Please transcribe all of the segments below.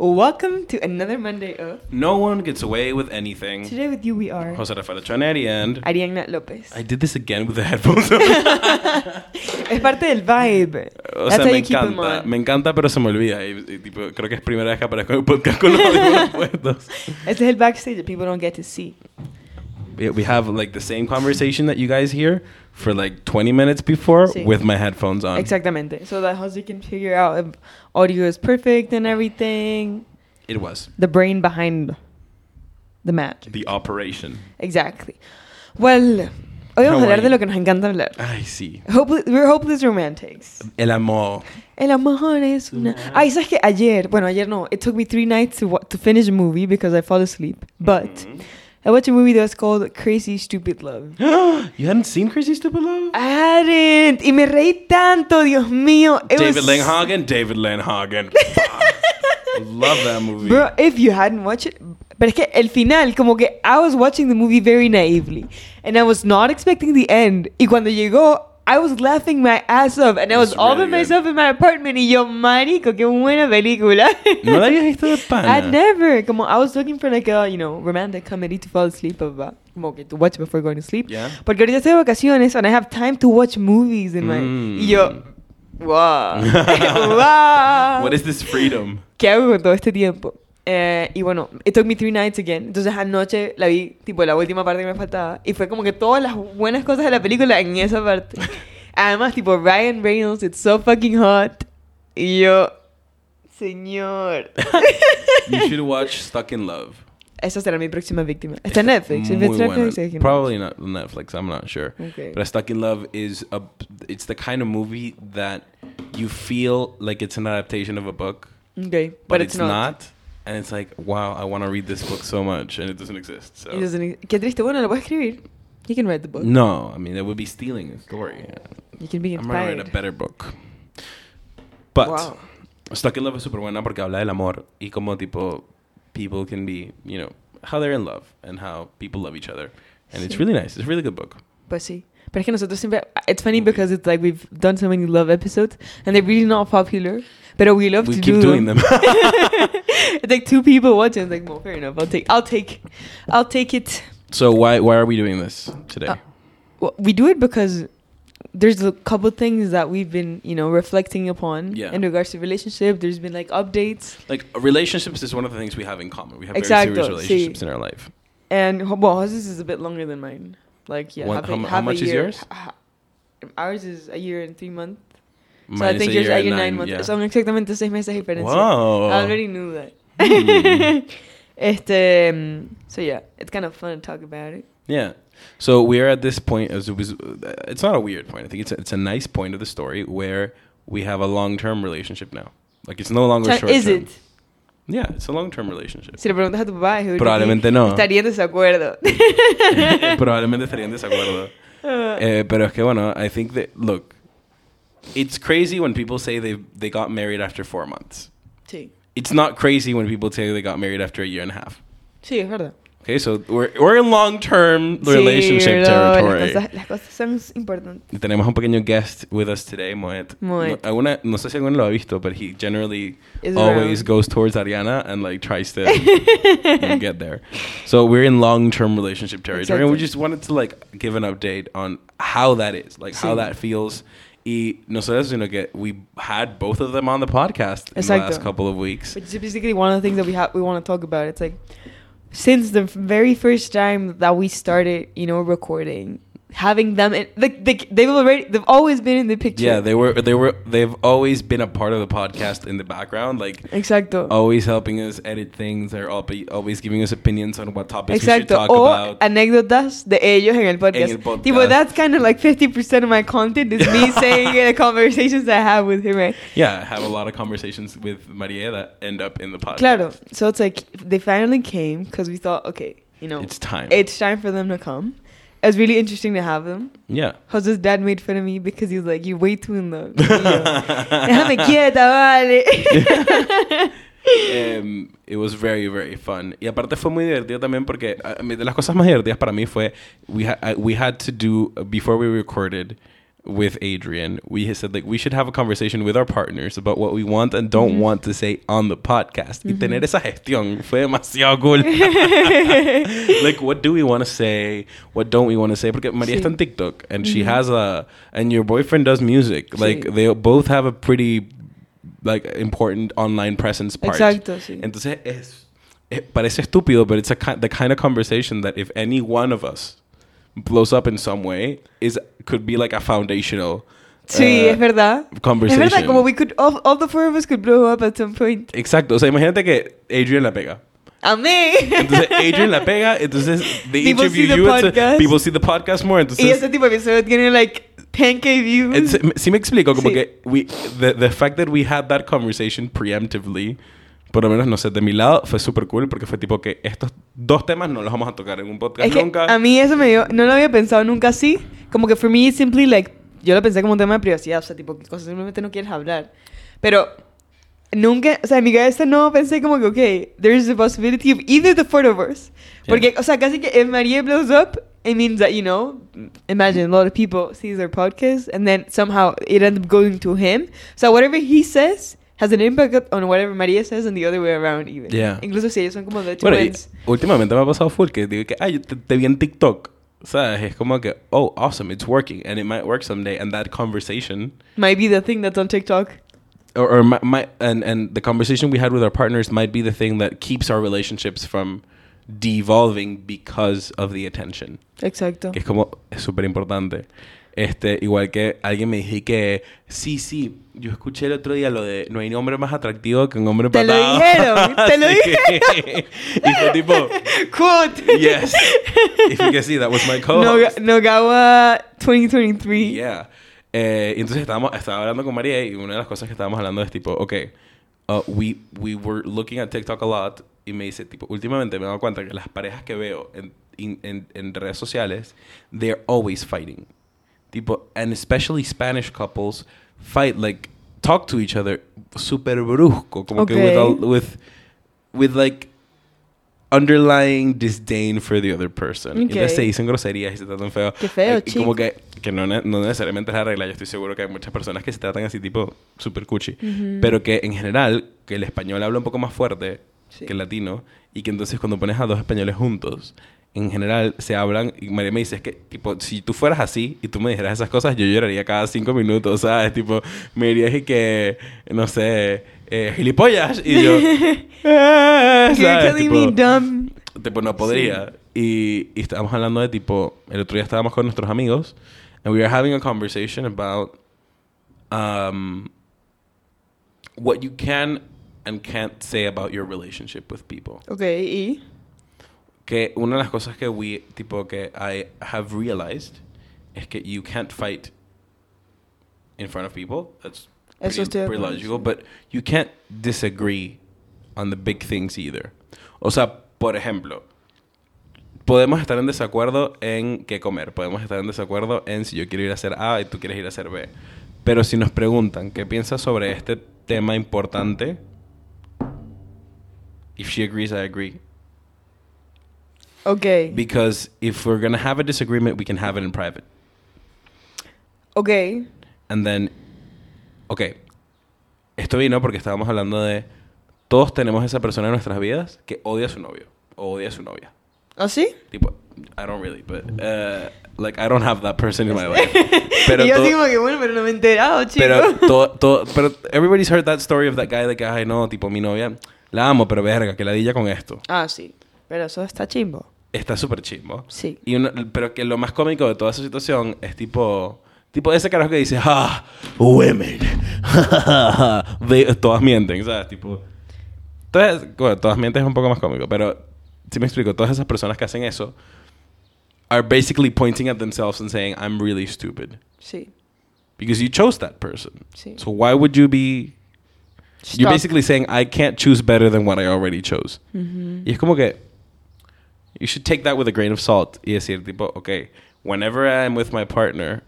Welcome to another Monday of No one gets away with anything. Today with you we are Jose Rafael Chaneri and Ariana López. I did this again with the headphones. on. es parte del vibe. o That's sea, how me you keep 'em encanta, me encanta, pero se me olvida. Y, y, tipo, creo que es primera vez que aparezco en el podcast con los audífonos puestos. Este es el backstage that people don't get to see. We, have like the same conversation that you guys hear for like 20 minutes before Sí. with my headphones on. Exactamente. So that Jose can figure out if audio is perfect and everything. It was The brain behind the magic. the operation. Exactly. Well, hoy vamos a hablar de lo que nos encanta hablar. Ay, sí. Hopeless, we're hopeless romantics. El amor. El amor es una... Ay, ¿sabes qué? Ayer, bueno, ayer no. It took me three nights to, to finish a movie because I fall asleep. But Mhm. I watched a movie that was called Crazy Stupid Love. you hadn't seen Crazy Stupid Love? I hadn't. Y me reí tanto, Dios mío. It David was- Langhagen? David Langhagen. Ah, love that movie. Bro, if you hadn't watched it. Pero es que el final, como que I was watching the movie very naively. And I was not expecting the end. Y cuando llegó, I was laughing my ass off. And I was It's all by really myself in my apartment. Y yo, marico, qué buena película. ¿No la habías visto de pana? I'd never. Como I was looking for like a, you know, romantic comedy to fall asleep about. Como que to watch before going to sleep. Yeah. Porque ahorita estoy de vacaciones and I have time to watch movies in my... Mm. Y yo, wow. wow. What is this freedom? ¿Qué hago con todo este tiempo? Eh, y bueno, it took me three nights again. Entonces anoche la vi, tipo, la última parte que me faltaba. Y fue como que todas las buenas cosas de la película en esa parte. Además, tipo, Ryan Reynolds, it's so fucking hot. Y yo, señor. You should watch Stuck in Love. Esa será mi próxima víctima. Está en Netflix. Muy it's buena. Netflix, Probably not Netflix. I'm not sure. Okay. But Stuck in Love is a. It's the kind of movie that you feel like it's an adaptation of a book, Okay, but, it's, not. And it's like, wow, I want to read this book so much, and it doesn't exist. So. It doesn't- Qué triste. Bueno, lo puedes escribir. You can write the book. No, I mean it would be stealing a story. You can be inspired. I'm gonna write a better book. But Wow. Stuck in Love es súper buena porque habla del amor y como tipo people can be, you know, how they're in love and how people love each other. And it's really nice. It's a really good book. Pues sí. Pero es que nosotros siempre... It's funny because it's like we've done so many love episodes and they're really not popular. But we love we to keep do doing them. it's like two people watching. It's like, well, fair enough. I'll take... I'll take... I'll take it. so why why are we doing this today? Uh, Well, we do it because there's a couple things that we've been, you know, reflecting upon Yeah. in regards to relationship. There's been like updates. like relationships is one of the things we have in common. We have Exacto, very serious relationships in our life. And well, his is a bit longer than mine. Like yeah, What- half a- how how a much is yours? Ours is a year and three months. So I think a yours year a year nine, nine, months. yeah. Son exactamente seis meses de diferencia. Wow. I already knew that. Hmm. este, um, so yeah, it's kind of fun to talk about it. Yeah. So we're at this point as it was. It's not a weird point. I think it's a, it's a nice point of the story where we have a long term relationship now. Like it's no longer short Is it? Yeah, it's a long term relationship. Si le preguntas a tu papá, he would Probablemente no. Estaría en desacuerdo. Probablemente estaría en desacuerdo. Eh, pero es que bueno, I think that look, it's crazy when people say they they got married after four months. sí. It's not crazy when people say they got married after a year and a half. Sí, es verdad. Okay, so we're we're in long term relationship sí, bro, territory. Las cosas, las cosas son importantes. Tenemos un pequeño guest with us today, Moet. Moet. No, alguna, no sé si alguno lo ha visto, but he generally Is always around. goes towards Ariana and like tries to get there. So we're in long-term relationship territory, and we just wanted to like give an update on how that is, like how that feels. Y nosotros, you know, get we had both of them on the podcast in the Exacto. last couple of weeks. Which is basically one of the things that we have we want to talk about. It's like since the very first time that we started, you know, recording, having them in, like they, they've already they've always been in the picture. Yeah, they were they were they've always been a part of the podcast in the background, like Exacto. always helping us edit things. They're al- always giving us opinions on what topics we should Exacto. talk O about. anécdotas de ellos en el podcast. En el podcast. Tipo, that's kind of like 50% of my content is me saying the conversations I have with him, right? Yeah, I have a lot of conversations with Maria that end up in the podcast. Claro. So it's like they finally came because we thought, okay, you know, It's time. it's time for them to come. It was really interesting to have them. yeah. Jose's dad made fun of me because he was like, "You're way too in love." Y yo, Déjame quieta, vale. Um, it was very, very fun. Y aparte fue muy divertido también porque uh, de las cosas más divertidas para mí fue we, ha- uh, we had to do, before we recorded, with Adrian, we said like we should have a conversation with our partners about what we want and don't Mm-hmm. want to say on the podcast. Y mm-hmm. tener esa gestión fue demasiado cool. like what do we want to say? What don't we want to say? Porque María Sí. está en TikTok and she mm-hmm. has a and your boyfriend does music. Like they both have a pretty like important online presence part. Exacto, sí. Entonces es it parece estúpido, but it's a the kind of conversation that if any one of us blows up in some way is could be like a foundational Sí, uh, es verdad. Es conversation. verdad, como we could, all, all the four of us could blow up at some point. Exacto, o sea, imagínate que Adrian la pega. Amé. Entonces Adrian la pega, entonces they People interview see the you, podcast. people see the podcast more, y entonces ese tipo de episodio tiene like 10k views. sí me explico, como Sí. que we, the, the fact that we had that conversation preemptively, por lo menos no sé, de mi lado fue súper cool porque fue tipo que estos dos temas no los vamos a tocar en un podcast Es que nunca. a mí eso me dio, no lo había pensado nunca así. Como que for me, simply like, yo lo pensé como un tema de privacidad, o sea, tipo, que cosas simplemente no quieres hablar. Pero nunca, o sea, en mi cabeza no pensé como que, ok, there's the possibility of either the four of us. Porque, o sea, casi que if Maria blows up, it means that, you know, imagine a lot of people sees their podcast and then somehow it ends up going to him. So whatever he says has an impact on whatever Maria says and the other way around even. Yeah. Incluso si ellos son como de the Bueno, últimamente me ha pasado full que digo que, ay, yo te, te vi en TikTok. ¿Sabes? Es como que, oh, awesome, it's working. And it might work someday. And that conversation, Might be the thing that's on TikTok. or, or my, my, and, and the conversation we had with our partners might be the thing that keeps our relationships from devolving because of the attention. Exacto. Que es como, es súper importante. Este, igual que alguien me dije que, sí, sí, yo escuché el otro día lo de, no hay hombre más atractivo que un hombre Te lo patado". dijeron, te lo Sí. y fue tipo, Quote. yes. Y fue que sí, that was my Noga- Nogawa 2023. Yeah. Eh, y entonces estábamos, estaba hablando con María y una de las cosas que estábamos hablando es tipo, ok, uh, we, we were looking at TikTok a lot y me dice, tipo, últimamente me he dado cuenta que las parejas que veo en, in- en, en redes sociales, they're always fighting. Tipo, and especially Spanish couples fight, like, talk to each other super brusco, como que with, Okay. all- with, with like underlying disdain for the other person. Y entonces Okay. se dicen groserías y se tratan feo. Qué feo, Y como chico. que, que no, no necesariamente es la regla. Yo estoy seguro que hay muchas personas que se tratan así, tipo, super cuchi. Ujú. Pero que en general, que el español habla un poco más fuerte Sí. que el latino. Y que entonces cuando pones a dos españoles juntos, en general se hablan. Y María me dice, es que, tipo, si tú fueras así y tú me dijeras esas cosas, yo lloraría cada cinco minutos, ¿sabes? Tipo, me dirías y que, no sé, eh, gilipollas. Y yo, You're ¿sabes? Tipo, dumb. Tipo, no podría. Y, y estábamos hablando de tipo, el otro día estábamos con nuestros amigos and we were having a conversation about um, what you can and can't say about your relationship with people. Ok, y. Que una de las cosas que we, tipo, que I have realized es que you can't fight in front of people. That's Eso pretty, de pretty logical. But you can't disagree on the big things either. O sea, por ejemplo, podemos estar en desacuerdo en qué comer. Podemos estar en desacuerdo en si yo quiero ir a hacer A y tú quieres ir a hacer B. Pero si nos preguntan qué piensas sobre este tema importante, if she agrees, I agree. Ok. Because if we're gonna have a disagreement, we can have it in private. Ok. And then, ok, esto vino porque estábamos hablando de todos tenemos esa persona en nuestras vidas que odia a su novio o odia a su novia. ¿Ah, sí? Tipo, I don't really, but uh, like I don't have that person in my life. Pero y yo to- como que, bueno, pero no me he enterado, chico. pero todo, todo, pero everybody's heard that story of that guy que ay no, tipo mi novia la amo, pero verga, que la dilla con esto. ah, sí. Pero eso está chimbo. Está súper chimbo. Sí. Y uno- pero que lo más cómico de toda esa situación es tipo... Tipo ese carajo que dice, ah, women. De- todas mienten, ¿sabes? Tipo... Entonces, bueno, todas mienten es un poco más cómico, pero... Si me explico, todas esas personas que hacen eso... Are basically pointing at themselves and saying, I'm really stupid. Sí. Because you chose that person. Sí. So why would you be... You're Stop. basically saying, I can't choose better than what I already chose. Ujú. Y es como que you should take that with a grain of salt y decir tipo, okay, whenever I'm with my partner,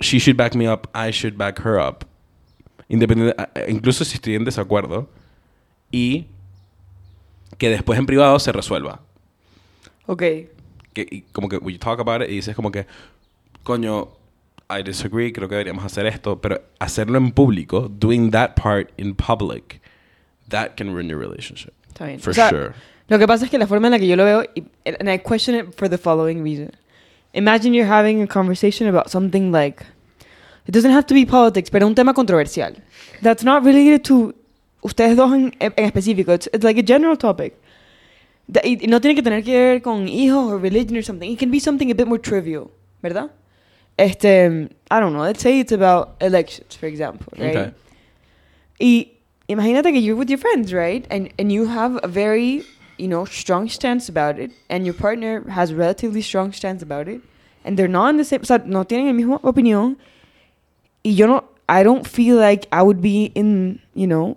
she should back me up, I should back her up. A- incluso si estoy en desacuerdo y que después en privado se resuelva. Ok. Que, y como que we talk about it y dices como que, coño, I disagree, creo que deberíamos hacer esto, pero hacerlo en público, doing that part in public, that can ruin your relationship. Está bien. For O sea, sure. Lo que pasa es que la forma en la que yo lo veo, y- and I question it for the following reason. Imagine you're having a conversation about something like, it doesn't have to be politics, pero un tema controversial. That's not related to ustedes dos en, en específico. It's, it's like a general topic. That- y y no tiene que tener que ver con hijos o religion or something. It can be something a bit more trivial, ¿verdad? Este, I don't know. Let's say it's about elections, for example, right? Okay. Y imagínate que you're with your friends, right? And and you have a very, you know, strong stance about it, and your partner has a relatively strong stance about it, and they're not in the same, o sea, no tienen la misma opinión. Y yo no, I don't feel like I would be in, you know,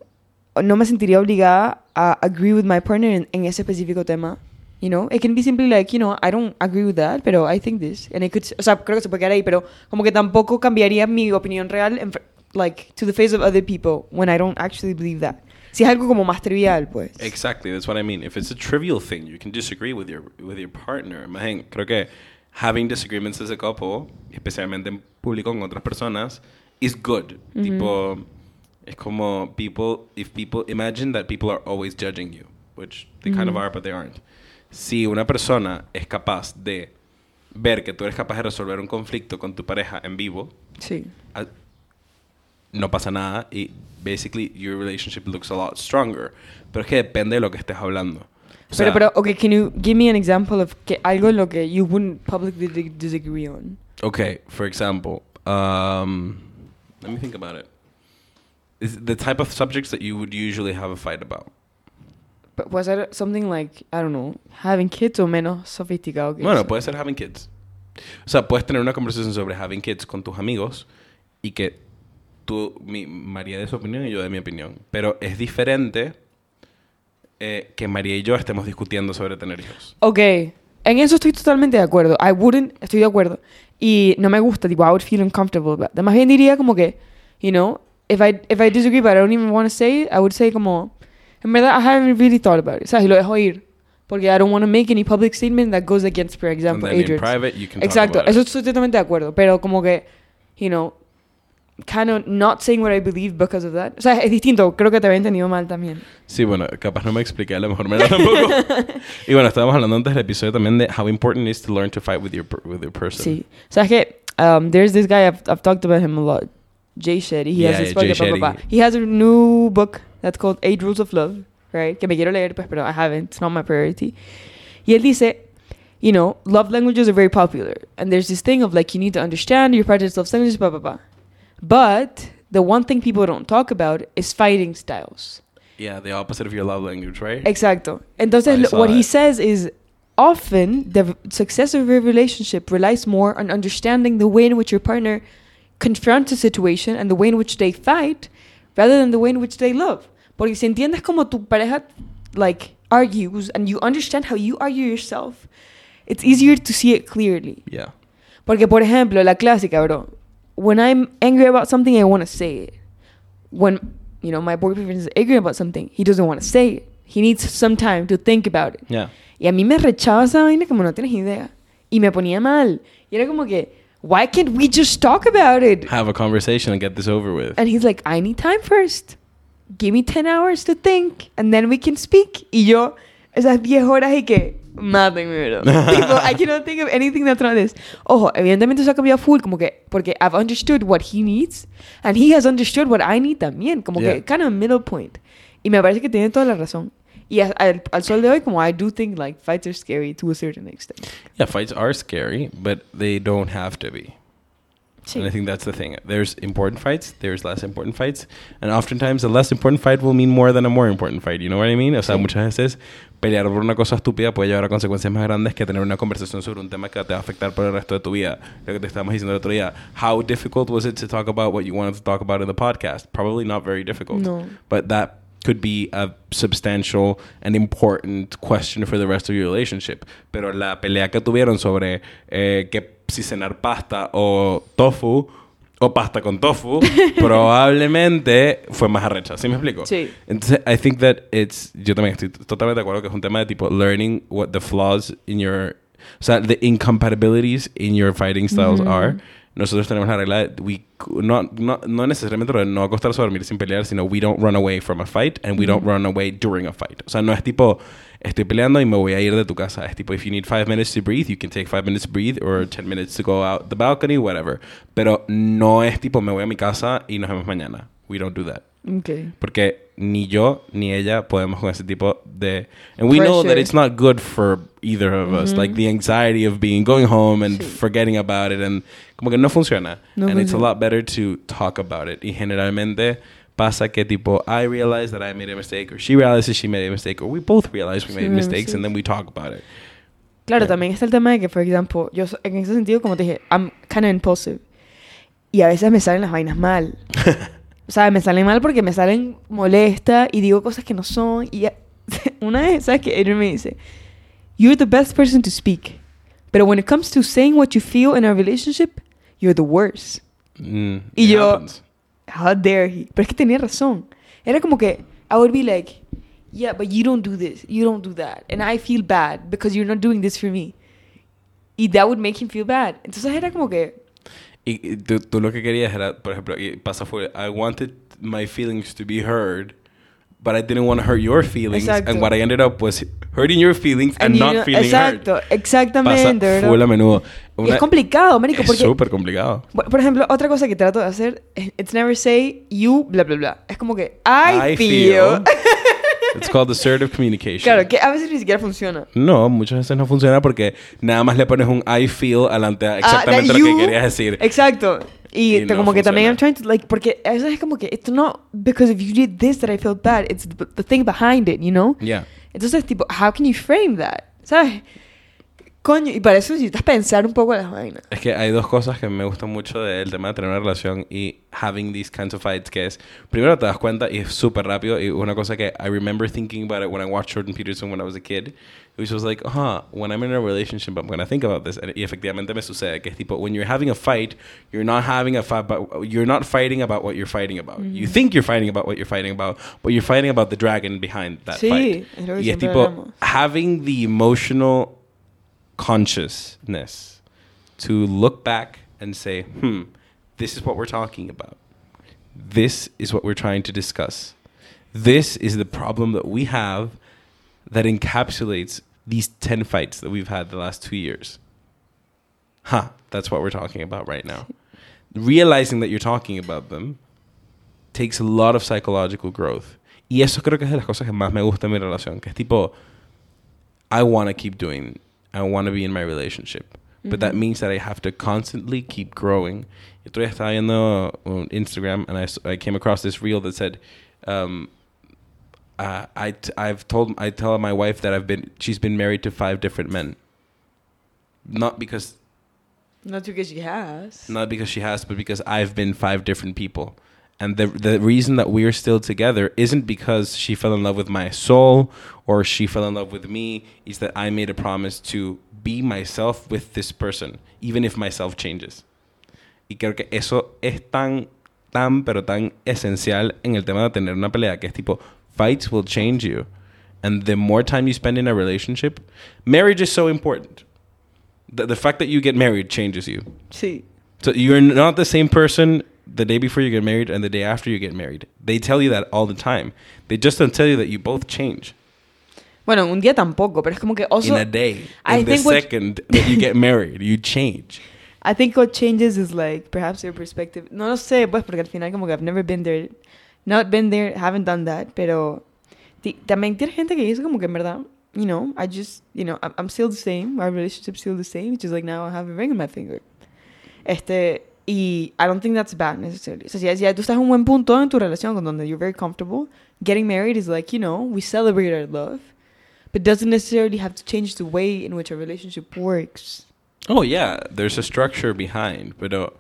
no me sentiría obligada a agree with my partner en, en ese específico tema. You know, it can be simply like, you know, I don't agree with that, pero I think this. And it could, o sea, creo que se puede quedar ahí, pero como que tampoco cambiaría mi opinión real, en like, to the face of other people when I don't actually believe that. Si es algo como más trivial, pues. Exactly, that's what I mean. If it's a trivial thing, you can disagree with your with your partner. Imagine, creo que having disagreements as a couple, especialmente en público con otras personas, is good. Tipo, es como people, if people, imagine that people are always judging you, which they kind of are, but they aren't. Si una persona es capaz de ver que tú eres capaz de resolver un conflicto con tu pareja en vivo, Sí. a- no pasa nada y basically your relationship looks a lot stronger. Pero es que depende de lo que estés hablando. O sea, pero, pero, okay, can you give me an example of que algo en lo que you wouldn't publicly di- disagree on? okay, for example, um, let me think about it. Is the type of subjects that you would usually have a fight about? But was that something like, I don't know, having kids o menos sofisticado que Bueno, eso? puede ser having kids. O sea, puedes tener una conversación sobre having kids con tus amigos y que tú, mi, María de su opinión y yo de mi opinión. Pero es diferente eh, que María y yo estemos discutiendo sobre tener hijos. Ok, en eso estoy totalmente de acuerdo. I wouldn't, estoy de acuerdo. Y no me gusta, tipo, I would feel uncomfortable about that. Más bien diría como que, you know, if I, if I disagree but I don't even want to say it, I would say como, en verdad, I haven't really thought about it. ¿Sabes? Y lo dejo ir. Porque I don't want to make any public statement that goes against, for example, Adrian's. private, you can talk Exacto, eso estoy totalmente de acuerdo. Pero como que, you know, kind of not saying what I believe because of that. O sea, es distinto. Creo que te había entendido mal también. Sí, bueno, capaz no me expliqué a la mejor manera tampoco. y bueno, estábamos hablando antes del episodio también de how important it is to learn to fight with your, with your person. Sí. ¿Sabes qué? Um, there's this guy, I've, I've talked about him a lot. Jay Shetty. He Yeah, has this yeah, Jay blah, blah, blah. He has a new book that's called Eight Rules of Love, right? Que me quiero leer, pues, pero I haven't. It's not my priority. Y él dice, you know, love languages are very popular. And there's this thing of like, you need to understand your partner's love languages, blah, blah, blah. But the one thing people don't talk about is fighting styles. Yeah, the opposite of your love language, right? Exacto. Entonces, I lo- saw what he says is often the success of a relationship relies more on understanding the way in which your partner confronts a situation and the way in which they fight rather than the way in which they love. Porque si entiendes como tu pareja like argues and you understand how you argue yourself, it's easier to see it clearly. Yeah. Porque, por ejemplo, la clásica, bro. When I'm angry about something, I want to say it. When, you know, my boyfriend is angry about something, he doesn't want to say it. He needs some time to think about it. Yeah. Y a mí me rechaba esa vaina como no tienes idea. Y me ponía mal. Y era como que, why can't we just talk about it? Have a conversation and get this over with. And he's like, I need time first. Give me 10 hours to think, and then we can speak. Y yo, esas 10 horas y que, mátenme, bro. tipo, I cannot think of anything that's not this. Ojo, evidentemente eso ha cambiado full, como que, porque I've understood what he needs, and he has understood what I need también. Como Yeah. que, kind of a middle point. Y me parece que tiene toda la razón. Y a- al, al sol de hoy, como I do think, like, fights are scary to a certain extent. Yeah, fights are scary, but they don't have to be. Sí. And I think that's the thing. There's important fights, there's less important fights, and oftentimes a less important fight will mean more than a more important fight. You know what I mean? O sea, Sí. muchas veces pelear por una cosa estúpida puede llevar a consecuencias más grandes que tener una conversación sobre un tema que te va a afectar por el resto de tu vida. Lo que te estábamos diciendo el otro día. How difficult was it to talk about what you wanted to talk about in the podcast? Probably not very difficult. No. But that could be a substantial and important question for the rest of your relationship. Pero la pelea que tuvieron sobre eh, que si cenar pasta o tofu o pasta con tofu probablemente fue más arrecha. ¿Sí me explico? Sí. Entonces, I think that it's... Yo también estoy totalmente de acuerdo que es un tema de tipo learning what the flaws in your... O sea, the incompatibilities in your fighting styles Ujú. are nosotros tenemos la regla de we, no, no, no necesariamente no acostarse a dormir sin pelear, sino we don't run away from a fight and we don't run away during a fight. O sea, no es tipo, estoy peleando y me voy a ir de tu casa. Es tipo, if you need five minutes to breathe, you can take five minutes to breathe or ten minutes to go out the balcony, whatever. Pero no es tipo, me voy a mi casa y nos vemos mañana. We don't do that. Okay. Porque ni yo ni ella podemos con ese tipo de... And we know that Pressure. it's not good for either of us. Like the anxiety of being going home and Sí. forgetting about it and como que no funciona. No and it's a funciona. lot better to talk about it. Y generalmente pasa que tipo I realize that I made a mistake or she realizes she made a mistake or we both realize we made mistakes and then we talk about it. Claro, Yeah. también está el tema de que, por ejemplo, yo en ese sentido, como te dije, I'm kind of impulsive. Y a veces me salen las vainas mal. o sea, me salen mal porque me salen molesta y digo cosas que no son. Y una vez, ¿sabes qué? Adrian me dice, You're the best person to speak. But when it comes to saying what you feel in a relationship, you're the worst. Mm, Y yo- happens. How dare he? Pero es que tenía razón. Era como que, I would be like, yeah, but you don't do this, you don't do that. And I feel bad because you're not doing this for me. Y that would make him feel bad. Entonces era como que, Y y tú, tú lo que querías era, por ejemplo, y pasa fue, I wanted my feelings to be heard, but I didn't want to hurt your feelings. Exacto. And what I ended up was hurting your feelings and, you not know- feeling exacto, heard. exactamente, Pasa full a menudo. Y Una- es complicado, marico, Es porque, súper complicado. por ejemplo, otra cosa que trato de hacer, es- it's never say you, bla, bla, bla. Es como que, I, feel. It's called assertive communication. claro, que a veces ni siquiera funciona. No, muchas veces no funciona porque nada más le pones un I feel adelante a Ah, exactamente that lo you- que querías decir. Exacto. Y, Y no como que también I'm trying to like porque veces es como que it's not because if you did this that I felt bad, it's the, the thing behind it, you know? Yeah. Entonces tipo, how can you frame that? ¿Sabes? Coño, y para eso necesitas pensar un poco las vainas. Es que hay dos cosas que me gustan mucho del tema de tener una relación y having these kinds of fights, que es, primero te das cuenta y es súper rápido, y una cosa que I remember thinking about it when I watched Jordan Peterson when I was a kid, which was like, huh, when I'm in a relationship, I'm going to think about this. Y efectivamente me sucede, que es tipo, when you're having a fight, you're not having a fight, but you're not fighting about what you're fighting about. You think you're fighting about what you're fighting about, but you're fighting about the dragon behind that Sí, fight. es Y es tipo, hablamos. having the emotional consciousness to look back and say, hmm, this is what we're talking about. This is what we're trying to discuss. This is the problem that we have that encapsulates these 10 fights that we've had the last two years. Huh, that's what we're talking about right now. Realizing that you're talking about them takes a lot of psychological growth. Y eso creo que es de las cosas que más me gusta en mi relación, que es tipo, I want to keep doing, I want to be in my relationship. But that means that I have to constantly keep growing. Y otro día estaba viendo un Instagram and I, I came across this reel that said, um, uh, I t- I've told I tell my wife that I've been she's been married to five different men. Not because Not because she has. not because she has, but because I've been five different people. And the the reason that we're still together isn't because she fell in love with my soul or she fell in love with me. Is that I made a promise to be myself with this person, even if myself changes. Y creo que eso es tan, tan, pero tan esencial en el tema de tener una pelea, que es tipo, fights will change you. And the more time you spend in a relationship, marriage is so important. The, the fact that you get married changes you. Sí. So you're not the same person the day before you get married and the day after you get married. They tell you that all the time. They just don't tell you that you both change Bueno, en un día tampoco, pero es como que also in a day. I in the what- second that you get married, you change. I think what changes is like perhaps your perspective. No lo sé, pues, porque al final como que I've never been there, not been there, haven't done that, pero también tiene gente que dice como que en verdad, you know, I just, you know, I'm, I'm still the same, our relationship's still the same, which is like now I have a ring on my finger. Este, y I don't think that's bad necessarily. O sea, si, si tú estás en un buen punto en tu relación con donde you're very comfortable, getting married is like, you know, we celebrate our love, but doesn't necessarily have to change the way in which our relationship works. Oh, yeah, there's a structure behind, pero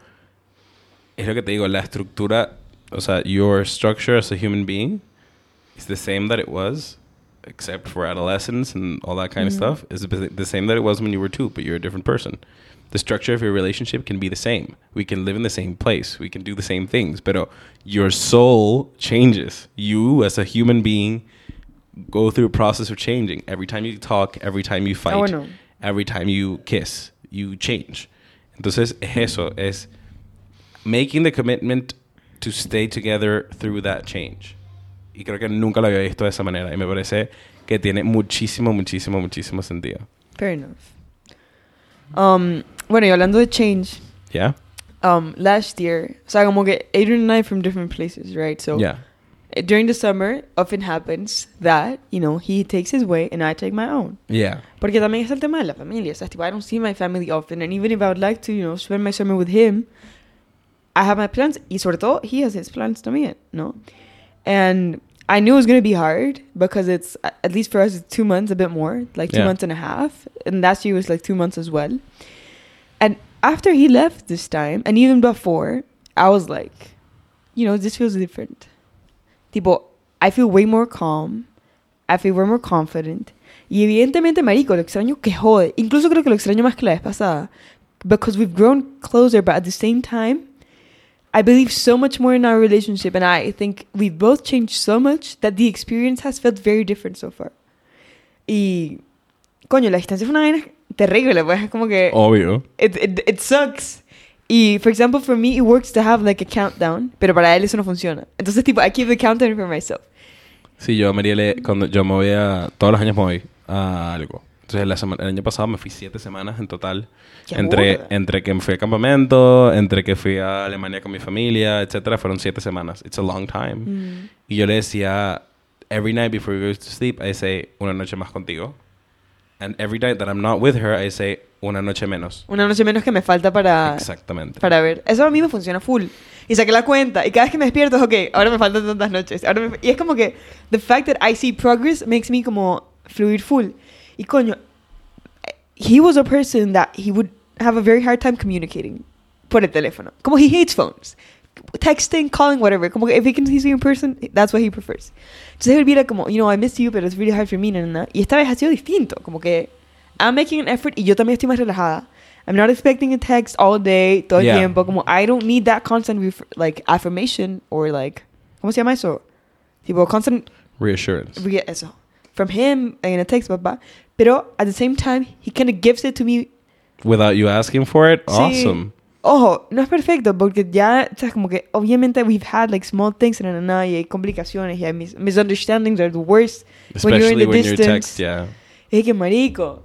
es lo que te digo, la estructura, o sea, your structure as a human being is the same that it was, except for adolescence and all that kind Mhm. of stuff, is the same that it was when you were two, but you're a different person. The structure of your relationship can be the same. We can live in the same place. We can do the same things, But your soul changes. You, as a human being, go through a process of changing. Every time you talk, every time you fight, Ah, bueno. every time you kiss, you change. Entonces, es eso, es making the commitment to stay together through that change. Y creo que nunca lo había visto de esa manera. Y me parece que tiene muchísimo, muchísimo, muchísimo sentido. Fair enough. Um, bueno, y hablando de change, Yeah. um, last year, o sea, como que Adrian and I from different places, right? So Ya. eh, during the summer, often happens that, you know, he takes his way and I take my own. Yeah. Porque también es el tema de la familia. O sea, tipo, I don't see my family often. And even if I would like to, you know, spend my summer with him, I have my plans. Y sobre todo, he has his plans también, ¿no? And I knew it was going to be hard because it's, at least for us, it's two months, a bit more, like two Yeah. months and a half. And last year was like two months as well. And after he left this time, and even before, I was like, you know, this feels different. Tipo, I feel way more calm. I feel way more confident. Y evidentemente, marico, lo extraño que jode. Incluso creo que lo extraño más que la vez pasada. Because we've grown closer, but at the same time, I believe so much more in our relationship. And I think we've both changed so much that the experience has felt very different so far. Y, coño, la distancia fue una vaina terrible, pues es como que... Obvio. It, it, it sucks. Y, for example, for me, it works to have like a countdown, pero para él eso no funciona. Entonces, tipo, I keep the countdown for myself. Sí, yo Marielle, cuando yo me voy a... Todos los años me voy a algo. Entonces, la semana, el año pasado me fui siete semanas en total. Entre, burda. entre que me fui a campamento, entre que fui a Alemania con mi familia, etcétera, fueron siete semanas. It's a long time. Mm. Y yo le decía, every night before we go to sleep, I say, una noche más contigo. And every night that I'm not with her, I say, una noche menos. Una noche menos que me falta para, Exactamente. para ver. Eso a mí me funciona full. Y saqué la cuenta. Y cada vez que me despierto es, ok, ahora me faltan tantas noches. Ahora me- Y es como que, the fact that I see progress makes me como fluir full. Y coño, eh, he was a person that he would have a very hard time communicating por el teléfono. Como he hates phones. Texting, calling, whatever. Como que if he can see you in person, that's what he prefers. Entonces él viera como, you know, I miss you, but it's really hard for me, na, na, na. Y esta vez ha sido distinto. Como que I'm making an effort y yo también estoy más relajada. I'm not expecting a text all day, todo el Yeah. tiempo. Como I don't need that constant like affirmation or like, ¿cómo se llama eso? Tipo, constant Reassurance. re- eso. From him in a text, papá. Pero at the same time, he kind of gives it to me Without you asking for it, Sí. awesome. Ojo, no es perfecto porque ya, o sea, como que obviamente we've had like small things and, and, and, y hay complicaciones y hay mis misunderstandings are the worst when you're in Especially the when distance. text, yeah. Es que marico.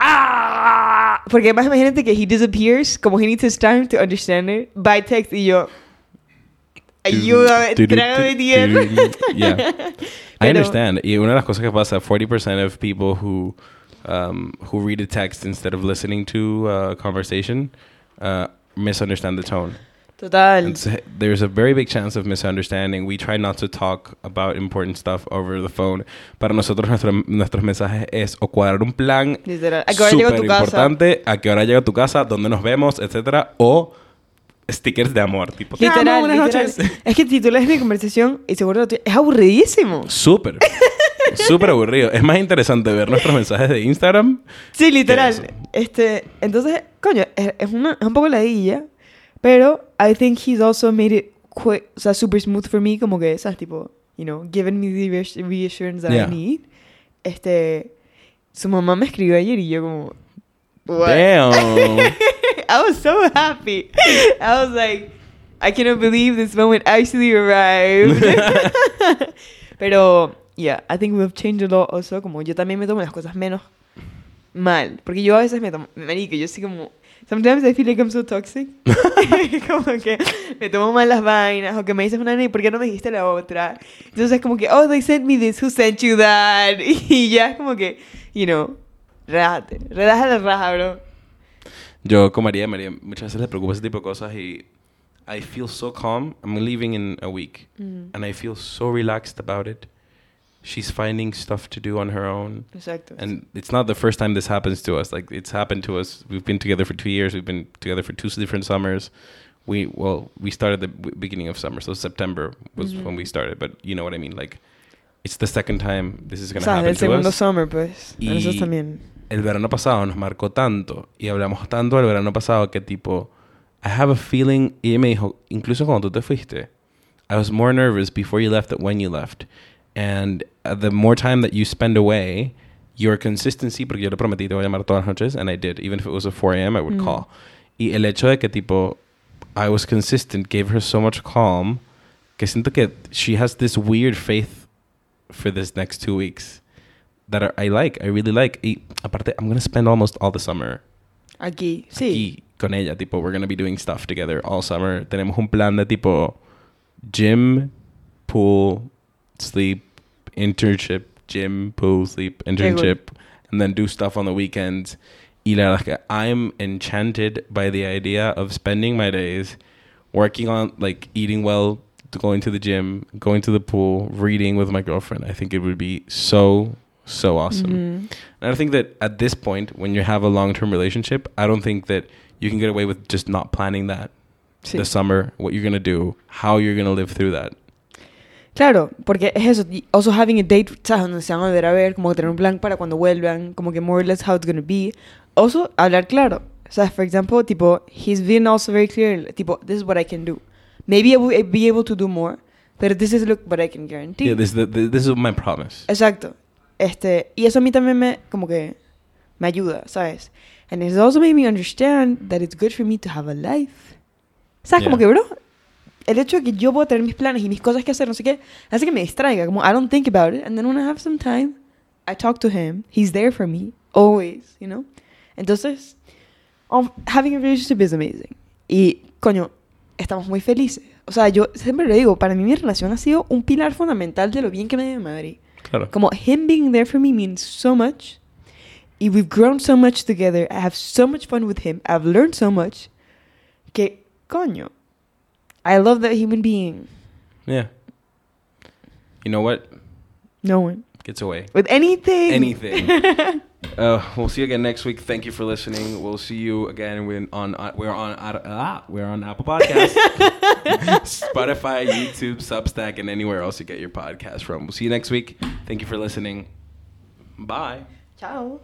¡Ah! Porque además imagínate que he disappears, como he needs his time to understand it, by text y yo. Ayúdame, trágame du- Yeah. I understand. Una de las cosas que pasa, 40% of people who um, who read a text instead of listening to a conversation uh, misunderstand the tone. Total. So there's a very big chance of misunderstanding. We try not to talk about important stuff over the phone. Para nosotros nuestro, nuestros mensajes es o cuadrar un plan Literal. ¿A qué hora llego a tu súper casa? importante, a qué hora llega a tu casa, dónde nos vemos, etcétera, o stickers de amor, tipo, te amo, Literal, buenas literal. noches. Es que lees mi conversación y seguro lo tuyo- es aburridísimo. Súper. Súper aburrido. Es más interesante ver nuestros mensajes de Instagram. Sí, literal. Este, entonces, coño, es, es una, es un poco ladilla, pero I think he's also made it quick, o sea, super smooth for me, como que, ¿sabes? Tipo, you know, giving me the reass- reassurance that Yeah. I need. Este, su mamá me escribió ayer y yo como, what? Damn. I was so happy. I was like, I cannot believe this moment actually arrived. Pero, yeah, I think we've changed a lot also. Como yo también me tomo las cosas menos mal. Porque yo a veces me tomo, marico, yo sí como... Sometimes I feel like I'm so toxic. como que me tomo mal las vainas o que me dices una y ¿por qué no me dijiste la otra? Entonces es como que, oh, they sent me this, who sent you that? Y ya es como que, you know, relájate, relaja la raja, bro. Yo con María, María muchas veces le preocupa ese tipo de cosas y I feel so calm. I'm leaving in a week Mm. and I feel so relaxed about it. She's finding stuff to do on her own. Exacto. And it's not the first time this happens to us. Like it's happened to us. We've been together for two years. We've been together for two different summers. We well, we started the beginning of summer, so September was when we started. But you know what I mean. Like it's the second time this is O gonna sea, happen to segundo us. summer, pues. Nosotros Y- también. El verano pasado nos marcó tanto y hablamos tanto del verano pasado que tipo I have a feeling y ella me dijo incluso cuando tú te fuiste I was more nervous before you left than when you left and uh, the more time that you spend away your consistency porque yo le prometí te voy a llamar todas las noches and I did even if it was at 4 a.m. I would Mm. call y el hecho de que tipo I was consistent gave her so much calm que siento que she has this weird faith for this next two weeks that I like, I really like. Y aparte, I'm gonna spend almost all the summer Aquí, sí. aquí con ella. Tipo, we're gonna be doing stuff together all summer. Tenemos un plan de tipo gym, pool, sleep, internship, gym, pool, sleep, internship, and then do stuff on the weekends. Y la verdad que I'm enchanted by the idea of spending my days working on like eating well, going to the gym, going to the pool, reading with my girlfriend. I think it would be so so awesome. Mhm. And I think that at this point, when you have a long term relationship, I don't think that you can get away with just not planning that. Sí. The summer, what you're going to do, how you're going to live through that. Claro, porque es eso. Also having a date, ¿sabes? Donde se van a volver a ver, como tener un plan para cuando vuelvan, como que more or less how it's gonna be. Also, hablar claro. Sea, for example, tipo, he's been also very clear, tipo, this is what I can do. Maybe I will be able to do more, but this is look what I can guarantee. Yeah, this, is the, the- this is my promise. Exacto. Este, y eso a mí también me, como que, me ayuda, ¿sabes? And it's also made me understand that it's good for me to have a life. ¿Sabes? Como Yeah. que, bro, el hecho de que yo puedo tener mis planes y mis cosas que hacer, no sé qué, hace que me distraiga. Como, I don't think about it. And then when I have some time, I talk to him. He's there for me. Always, you know? Entonces, um, having a relationship is amazing. Y, coño, estamos muy felices. O sea, yo siempre le digo, para mí mi relación ha sido un pilar fundamental de lo bien que me dio mi Madrid. Claro. Como him being there for me means so much. Y we've grown so much together. I have so much fun with him. I've learned so much. Que, coño. I love that human being. Yeah. You know what? No one. Gets away. With anything. Anything. uh, we'll see you again next week. Thank you for listening. We'll see you again when on uh, we're on uh, ah, we're on Apple Podcasts, Spotify, YouTube, Substack, and anywhere else you get your podcast from. We'll see you next week. Thank you for listening. Bye. Ciao.